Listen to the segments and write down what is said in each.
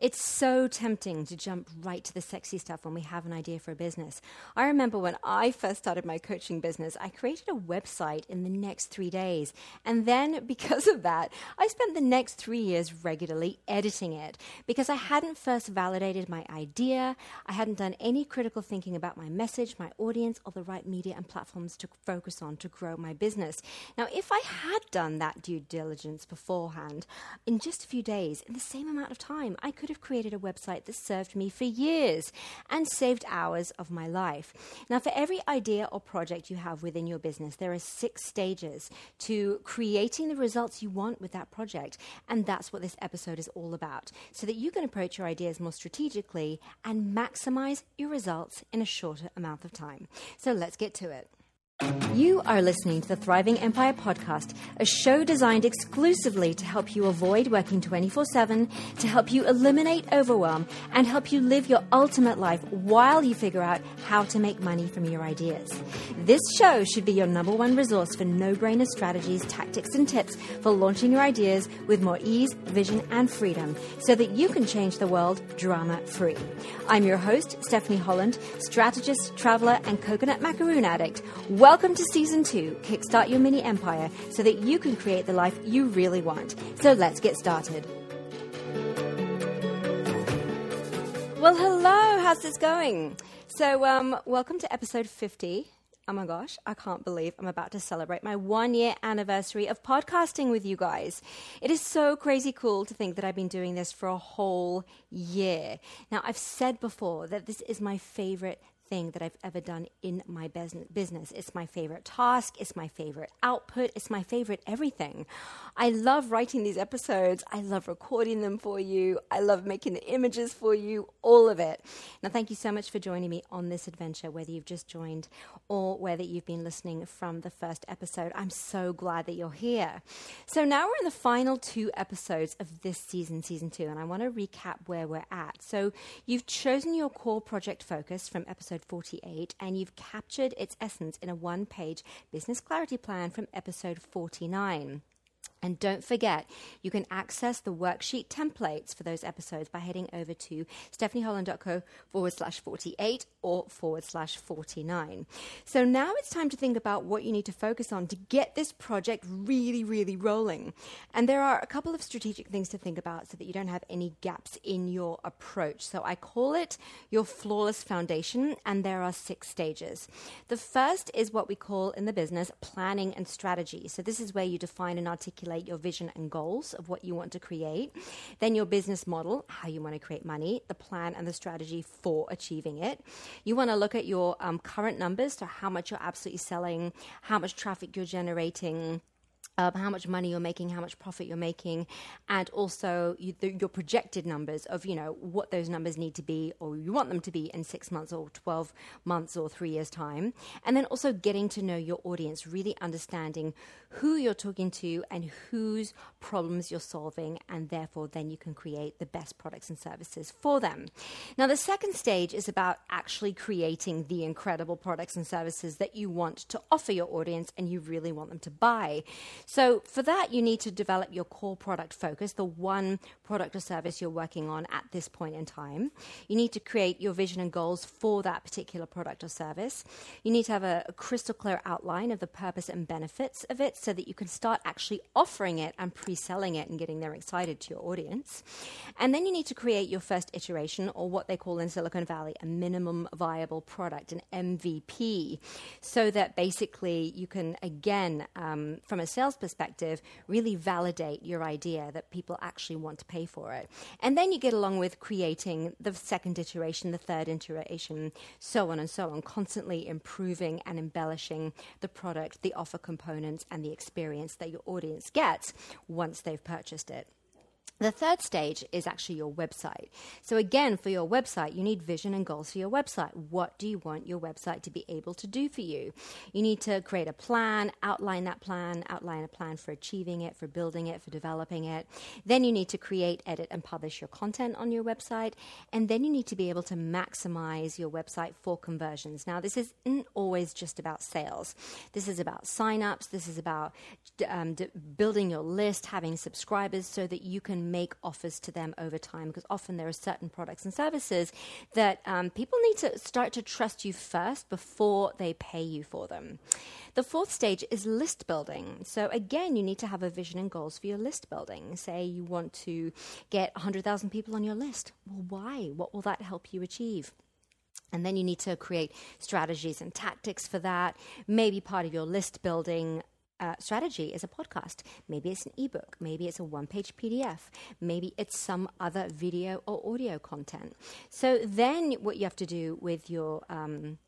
It's so tempting to jump right to the sexy stuff when we have an idea for a business. I remember when I first started my coaching business, I created a website in the next three days. And then, because of that, I spent the next three years regularly editing it because I hadn't first validated my idea. I hadn't done any critical thinking about my message, my audience, or the right media and platforms to focus on to grow my business. Now, if I had done that due diligence beforehand, in just a few days, in the same amount of time, I could have created a website that served me for years and saved hours of my life. Now, for every idea or project you have within your business, there are six stages to creating the results you want with that project. And that's what this episode is all about, so that you can approach your ideas more strategically and maximize your results in a shorter amount of time. So let's get to it. You are listening to the Thriving Empire podcast, a show designed exclusively to help you avoid working 24 7, to help you eliminate overwhelm, and help you live your ultimate life while you figure out how to make money from your ideas. This show should be your number one resource for no brainer strategies, tactics, and tips for launching your ideas with more ease, vision, and freedom so that you can change the world drama free. I'm your host, Stephanie Holland, strategist, traveler, and coconut macaroon addict. Welcome to season two Kickstart Your Mini Empire so that you can create the life you really want. So let's get started. Well, hello, how's this going? So, um, welcome to episode 50. Oh my gosh, I can't believe I'm about to celebrate my one year anniversary of podcasting with you guys. It is so crazy cool to think that I've been doing this for a whole year. Now, I've said before that this is my favorite thing that I've ever done in my business. It's my favorite task, it's my favorite output, it's my favorite everything. I love writing these episodes, I love recording them for you, I love making the images for you, all of it. Now, thank you so much for joining me on this adventure, whether you've just joined or whether you've been listening from the first episode. I'm so glad that you're here. So, now we're in the final two episodes of this season, season two, and I want to recap where we're at. So, you've chosen your core project focus from episode episode 48, and you've captured its essence in a one page business clarity plan from episode 49. And don't forget, you can access the worksheet templates for those episodes by heading over to stephanieholland.co forward slash 48 or forward slash 49. So now it's time to think about what you need to focus on to get this project really, really rolling. And there are a couple of strategic things to think about so that you don't have any gaps in your approach. So I call it your flawless foundation, and there are six stages. The first is what we call in the business planning and strategy. So this is where you define and articulate articulate your vision and goals of what you want to create, then your business model, how you want to create money, the plan and the strategy for achieving it. You want to look at your um, current numbers, so how much you're absolutely selling, how much traffic you're generating how much money you're making, how much profit you're making, and also you, the, your projected numbers of you know what those numbers need to be, or you want them to be in six months, or twelve months, or three years time, and then also getting to know your audience, really understanding who you're talking to and whose problems you're solving, and therefore then you can create the best products and services for them. Now, the second stage is about actually creating the incredible products and services that you want to offer your audience, and you really want them to buy. So, for that, you need to develop your core product focus, the one product or service you're working on at this point in time. You need to create your vision and goals for that particular product or service. You need to have a, a crystal clear outline of the purpose and benefits of it so that you can start actually offering it and pre selling it and getting them excited to your audience. And then you need to create your first iteration, or what they call in Silicon Valley a minimum viable product, an MVP, so that basically you can, again, um, from a sales perspective, really validate your idea that people actually want to pay for it. And then you get along with creating the second iteration, the third iteration, so on and so on, constantly improving and embellishing the product, the offer components, and the experience that your audience gets once they've purchased it. The third stage is actually your website. So, again, for your website, you need vision and goals for your website. What do you want your website to be able to do for you? You need to create a plan, outline that plan, outline a plan for achieving it, for building it, for developing it. Then you need to create, edit, and publish your content on your website. And then you need to be able to maximize your website for conversions. Now, this isn't always just about sales, this is about signups, this is about um, d- building your list, having subscribers so that you can make offers to them over time because often there are certain products and services that um, people need to start to trust you first before they pay you for them. The fourth stage is list building. So, again, you need to have a vision and goals for your list building. Say you want to get 100,000 people on your list. Well, why? What will that help you achieve? And then you need to create strategies and tactics for that. Maybe part of your list building uh, strategy is a podcast. Maybe it's an ebook. Maybe it's a one page PDF. Maybe it's some other video or audio content. So then what you have to do with your. Um,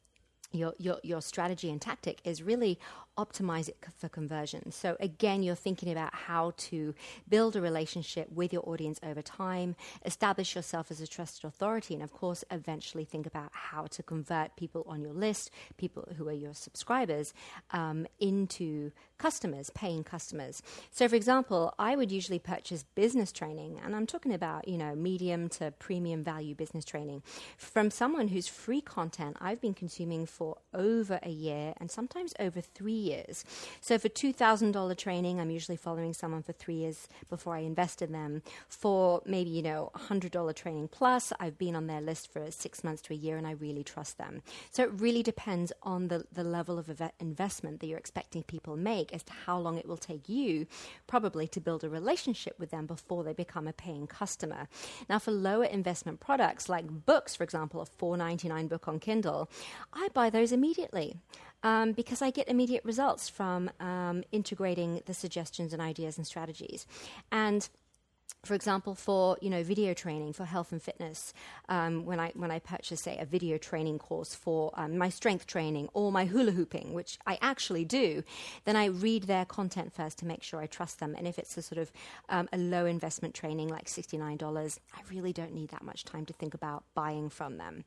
your, your, your strategy and tactic is really optimize it for conversion. So, again, you're thinking about how to build a relationship with your audience over time, establish yourself as a trusted authority, and of course, eventually think about how to convert people on your list, people who are your subscribers, um, into customers, paying customers. So, for example, I would usually purchase business training, and I'm talking about, you know, medium to premium value business training from someone whose free content I've been consuming for over a year and sometimes over three years. So, for $2,000 training, I'm usually following someone for three years before I invest in them. For maybe, you know, $100 training plus, I've been on their list for six months to a year and I really trust them. So, it really depends on the, the level of investment that you're expecting people make as to how long it will take you probably to build a relationship with them before they become a paying customer. Now, for lower investment products like books, for example, a $4.99 book on Kindle, I buy those immediately. Um, because I get immediate results from um, integrating the suggestions and ideas and strategies. And for example, for you know video training for health and fitness, um, when I when I purchase say a video training course for um, my strength training or my hula hooping, which I actually do, then I read their content first to make sure I trust them. And if it's a sort of um, a low investment training like sixty nine dollars, I really don't need that much time to think about buying from them.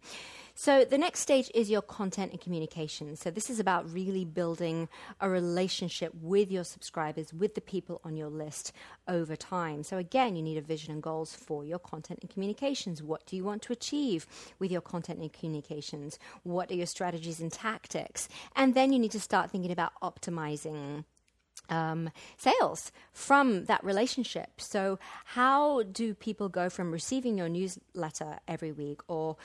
So the next stage is your content and communication. So this is about really building a relationship with your subscribers, with the people on your list over time. So again, you need a vision and goals for your content and communications. What do you want to achieve with your content and communications? What are your strategies and tactics? And then you need to start thinking about optimizing um, sales from that relationship. So, how do people go from receiving your newsletter every week or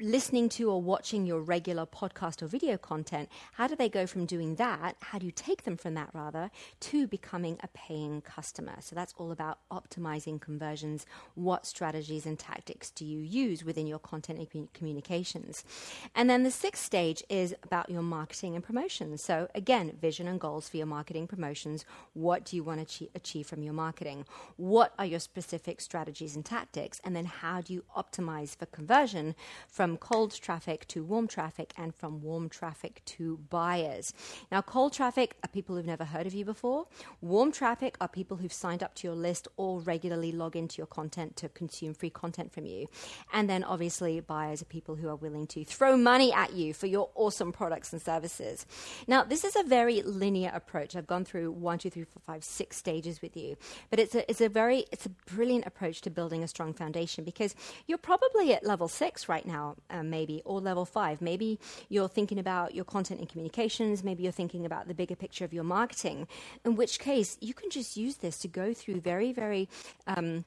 listening to or watching your regular podcast or video content, how do they go from doing that? How do you take them from that, rather, to becoming a paying customer? So that's all about optimizing conversions. What strategies and tactics do you use within your content and communications? And then the sixth stage is about your marketing and promotions. So, again, vision and goals for your marketing promotions. What do you want to achieve from your marketing? What are your specific strategies and tactics? And then how do you optimize for conversion from cold traffic to warm traffic and from warm traffic to buyers. Now, cold traffic are people who've never heard of you before. Warm traffic are people who've signed up to your list or regularly log into your content to consume free content from you. And then obviously, buyers are people who are willing to throw money at you for your awesome products and services. Now, this is a very linear approach. I've gone through one, two, three, four, five, six stages with you, but it's a, it's a very, it's a brilliant approach to building a strong foundation because you're probably at level six right now, um, maybe, or level five. Maybe you're thinking about your content and communications. Maybe you're thinking about the bigger picture of your marketing, in which case you can just use this to go through very, very um,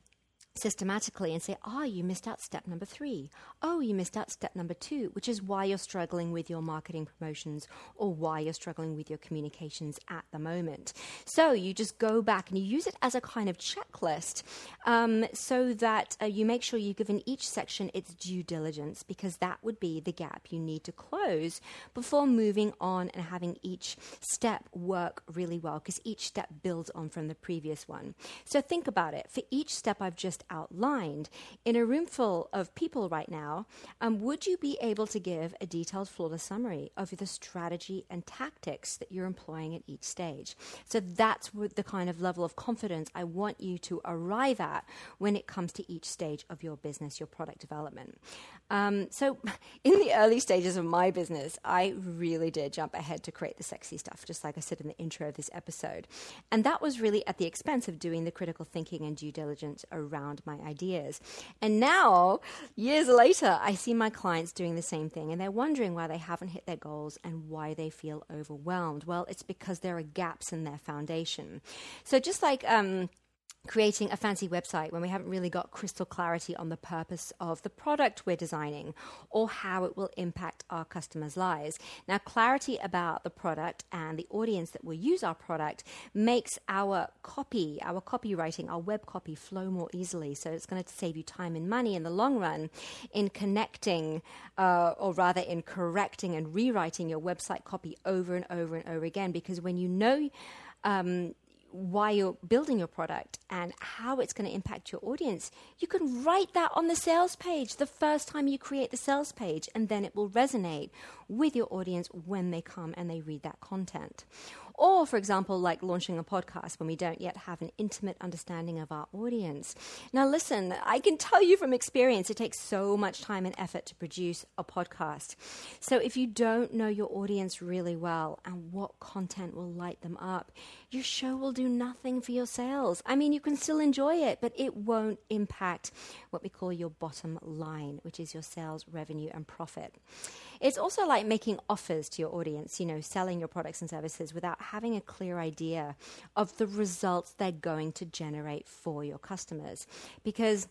systematically and say, oh, you missed out step number three. Oh, you missed out step number two, which is why you're struggling with your marketing promotions or why you're struggling with your communications at the moment. So you just go back and you use it as a kind of checklist um, so that uh, you make sure you give in each section its due diligence because that would be the gap you need to close before moving on and having each step work really well because each step builds on from the previous one. So think about it. For each step I've just just outlined. In a room full of people right now, um, would you be able to give a detailed, flawless summary of the strategy and tactics that you're employing at each stage? So that's the kind of level of confidence I want you to arrive at when it comes to each stage of your business, your product development. Um, so, in the early stages of my business, I really did jump ahead to create the sexy stuff, just like I said in the intro of this episode. And that was really at the expense of doing the critical thinking and due diligence around my ideas. And now, years later, I see my clients doing the same thing and they're wondering why they haven't hit their goals and why they feel overwhelmed. Well, it's because there are gaps in their foundation. So, just like, um, creating a fancy website when we haven't really got crystal clarity on the purpose of the product we're designing or how it will impact our customers' lives. Now, clarity about the product and the audience that will use our product makes our copy, our copywriting, our web copy flow more easily. So it's going to save you time and money in the long run in connecting, uh, or rather in correcting and rewriting your website copy over and over and over again. Because when you know um, why you're building your product and how it's going to impact your audience, you can write that on the sales page the first time you create the sales page, and then it will resonate with your audience when they come and they read that content. Or, for example, like launching a podcast when we don't yet have an intimate understanding of our audience. Now, listen, I can tell you from experience, it takes so much time and effort to produce a podcast. So, if you don't know your audience really well and what content will light them up, your show will do nothing for your sales. I mean, you can still enjoy it, but it won't impact what we call your bottom line, which is your sales revenue and profit. It's also like making offers to your audience, you know, selling your products and services without having a clear idea of the results they're going to generate for your customers. Because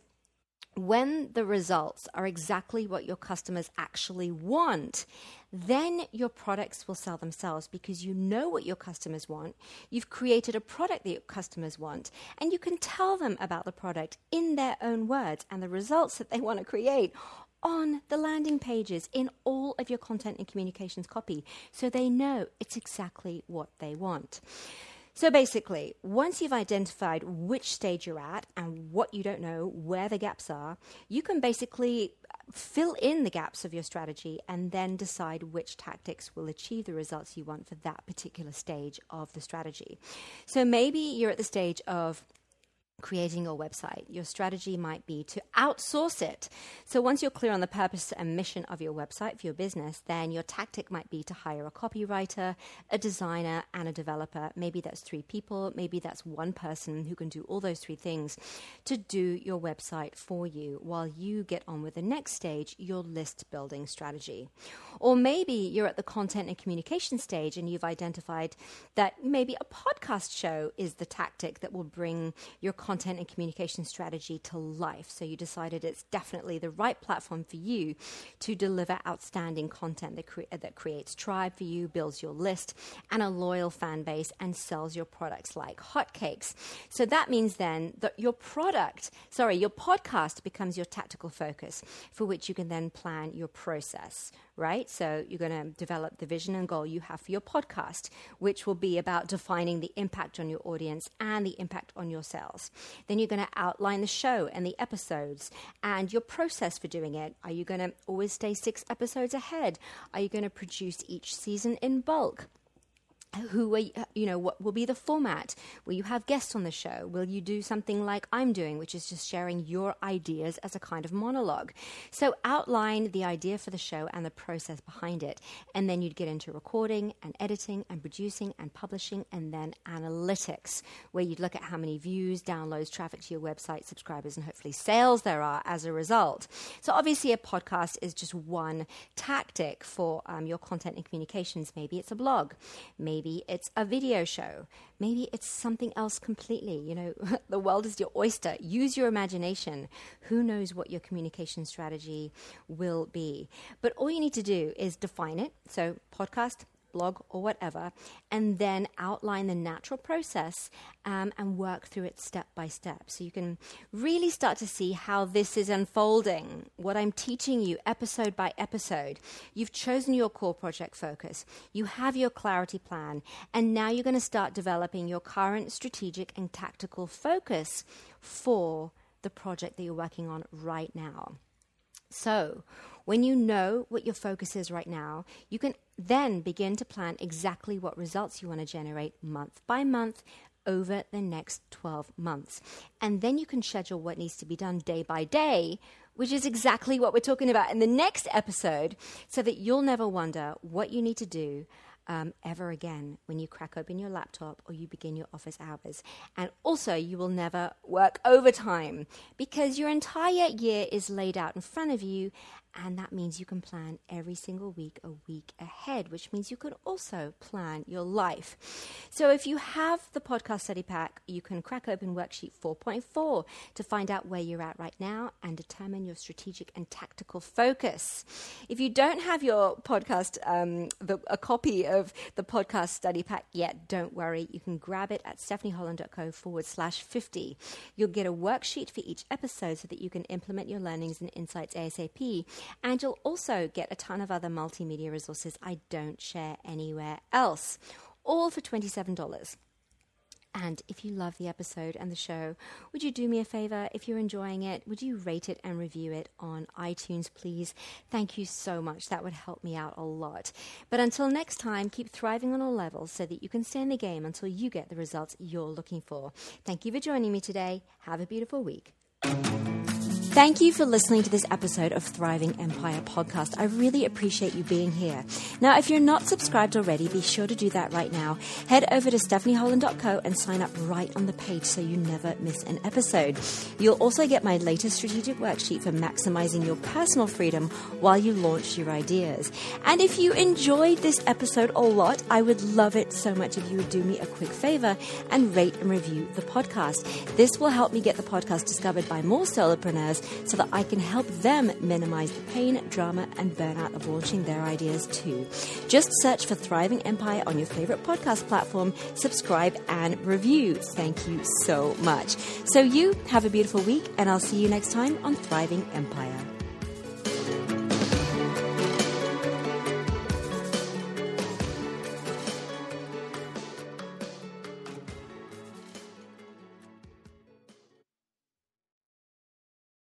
when the results are exactly what your customers actually want, then your products will sell themselves because you know what your customers want. You've created a product that your customers want, and you can tell them about the product in their own words and the results that they want to create on the landing pages in all of your content and communications copy so they know it's exactly what they want. So basically, once you've identified which stage you're at and what you don't know, where the gaps are, you can basically fill in the gaps of your strategy and then decide which tactics will achieve the results you want for that particular stage of the strategy. So maybe you're at the stage of creating your website. Your strategy might be to outsource it. So once you're clear on the purpose and mission of your website for your business, then your tactic might be to hire a copywriter, a designer, and a developer. Maybe that's three people, maybe that's one person who can do all those three things to do your website for you while you get on with the next stage, your list building strategy. Or maybe you're at the content and communication stage and you've identified that maybe a podcast show is the tactic that will bring your content content and communication strategy to life. So you decided it's definitely the right platform for you to deliver outstanding content that, cre- that creates tribe for you, builds your list and a loyal fan base, and sells your products like hotcakes. So that means then that your product, sorry, your podcast becomes your tactical focus for which you can then plan your process right? So you're going to develop the vision and goal you have for your podcast, which will be about defining the impact on your audience and the impact on your sales. Then you're going to outline the show and the episodes and your process for doing it. Are you going to always stay six episodes ahead? Are you going to produce each season in bulk? Who are you know what will be the format? Will you have guests on the show? Will you do something like i'm doing which is just sharing your ideas as a kind of monologue? So outline the idea for the show and the process behind it. And then you'd get into recording and editing and producing and publishing and then analytics where you'd look at how many views downloads traffic to your website subscribers and hopefully sales there are as a result. So obviously a podcast is just one tactic for um, your content and communications. Maybe it's a blog. Maybe Maybe it's a video show. Maybe it's something else completely. You know, the world is your oyster. Use your imagination. Who knows what your communication strategy will be? But all you need to do is define it. So, podcast, blog, or whatever, and then outline the natural process um, and work through it step by step. So you can really start to see how this is unfolding, what I'm teaching you episode by episode. You've chosen your core project focus, you have your clarity plan, and now you're going to start developing your current strategic and tactical focus for the project that you're working on right now. So, when you know what your focus is right now, you can then begin to plan exactly what results you want to generate month by month over the next 12 months. And then you can schedule what needs to be done day by day, which is exactly what we're talking about in the next episode, so that you'll never wonder what you need to do um, ever again when you crack open your laptop or you begin your office hours. And also, you will never work overtime because your entire year is laid out in front of you and that means you can plan every single week a week ahead, which means you can also plan your life. So if you have the podcast study pack, you can crack open worksheet 4.4 to find out where you're at right now and determine your strategic and tactical focus. If you don't have your podcast, um, the, a copy of the podcast study pack yet, don't worry. You can grab it at stephanieholland.co forward slash 50. You'll get a worksheet for each episode so that you can implement your learnings and insights ASAP. And you'll also get a ton of other multimedia resources I don't share anywhere else, all for $27. And if you love the episode and the show, would you do me a favor? If you're enjoying it, would you rate it and review it on iTunes, please? Thank you so much. That would help me out a lot. But until next time, keep thriving on all levels so that you can stay in the game until you get the results you're looking for. Thank you for joining me today. Have a beautiful week. Thank you for listening to this episode of Thriving Empire podcast. I really appreciate you being here. Now, if you're not subscribed already, be sure to do that right now. Head over to stephanieholland.co and sign up right on the page so you never miss an episode. You'll also get my latest strategic worksheet for maximizing your personal freedom while you launch your ideas. And if you enjoyed this episode a lot, I would love it so much if you would do me a quick favor and rate and review the podcast. This will help me get the podcast discovered by more solopreneurs so that I can help them minimize the pain, drama, and burnout of launching their ideas too. Just search for Thriving Empire on your favorite podcast platform, subscribe, and review. Thank you so much. So, you have a beautiful week, and I'll see you next time on Thriving Empire.